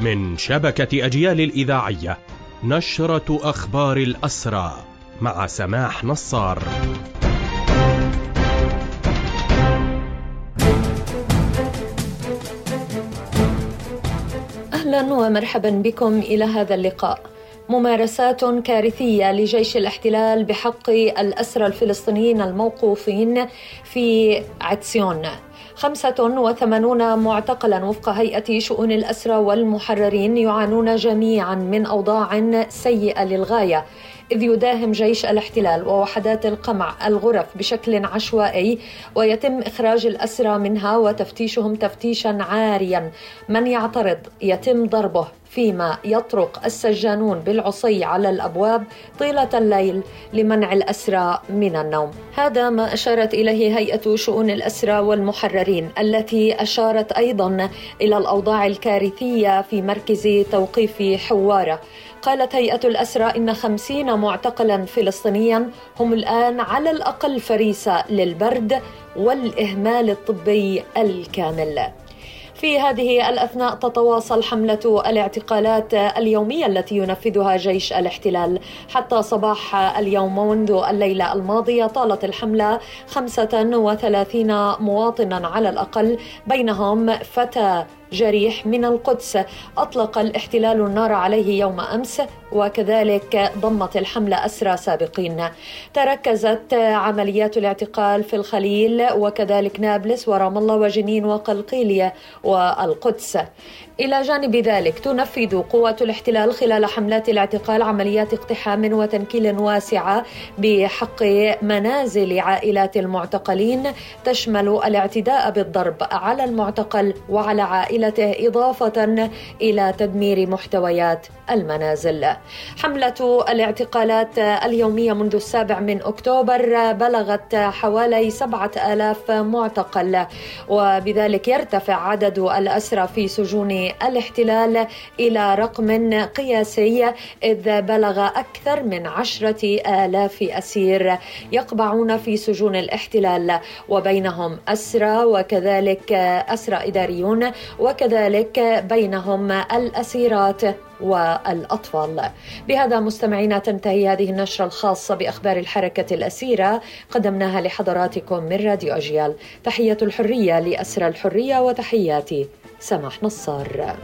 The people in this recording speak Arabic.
من شبكة أجيال الإذاعية نشرة أخبار الأسرى مع سماح نصار. أهلا ومرحبا بكم إلى هذا اللقاء. ممارسات كارثية لجيش الاحتلال بحق الأسرى الفلسطينيين الموقوفين في عتسيون 85 معتقلا وفق هيئة شؤون الأسرى والمحررين يعانون جميعا من أوضاع سيئة للغاية. إذ يداهم جيش الاحتلال ووحدات القمع الغرف بشكل عشوائي ويتم إخراج الأسرى منها وتفتيشهم تفتيشا عاريا من يعترض يتم ضربه فيما يطرق السجانون بالعصي على الأبواب طيلة الليل لمنع الأسرى من النوم. هذا ما أشارت إليه هيئة شؤون الأسرى والمحررين التي أشارت أيضا إلى الأوضاع الكارثية في مركز توقيف حوارة. قالت هيئة الأسرى إن خمسين معتقلا فلسطينيا هم الآن على الأقل فريسة للبرد والإهمال الطبي الكامل. في هذه الأثناء تتواصل حملة الاعتقالات اليومية التي ينفذها جيش الاحتلال. حتى صباح اليوم منذ الليلة الماضية طالت الحملة 35 مواطنا على الأقل بينهم فتى جريح من القدس. أطلق الاحتلال النار عليه يوم أمس وكذلك ضمت الحملة أسرى سابقين. تركزت عمليات الاعتقال في الخليل وكذلك نابلس ورام الله وجنين وقلقيلية والقدس. إلى جانب ذلك تنفذ قوات الاحتلال خلال حملات الاعتقال عمليات اقتحام وتنكيل واسعة بحق منازل عائلات المعتقلين. تشمل الاعتداء بالضرب على المعتقل وعلى عائلته إضافة إلى تدمير محتويات المنازل. حملة الاعتقالات اليومية منذ السابع من أكتوبر بلغت حوالي سبعة آلاف معتقل وبذلك يرتفع عدد الأسرى في سجون الاحتلال إلى رقم قياسي إذ بلغ أكثر من عشرة آلاف أسير يقبعون في سجون الاحتلال وبينهم أسرى وكذلك أسرى إداريون وكذلك بينهم الأسيرات والأطفال. بهذا مستمعينا تنتهي هذه النشرة الخاصة بأخبار الحركة الأسيرة قدمناها لحضراتكم من راديو أجيال. تحية الحرية لأسر الحرية وتحياتي سماح نصار.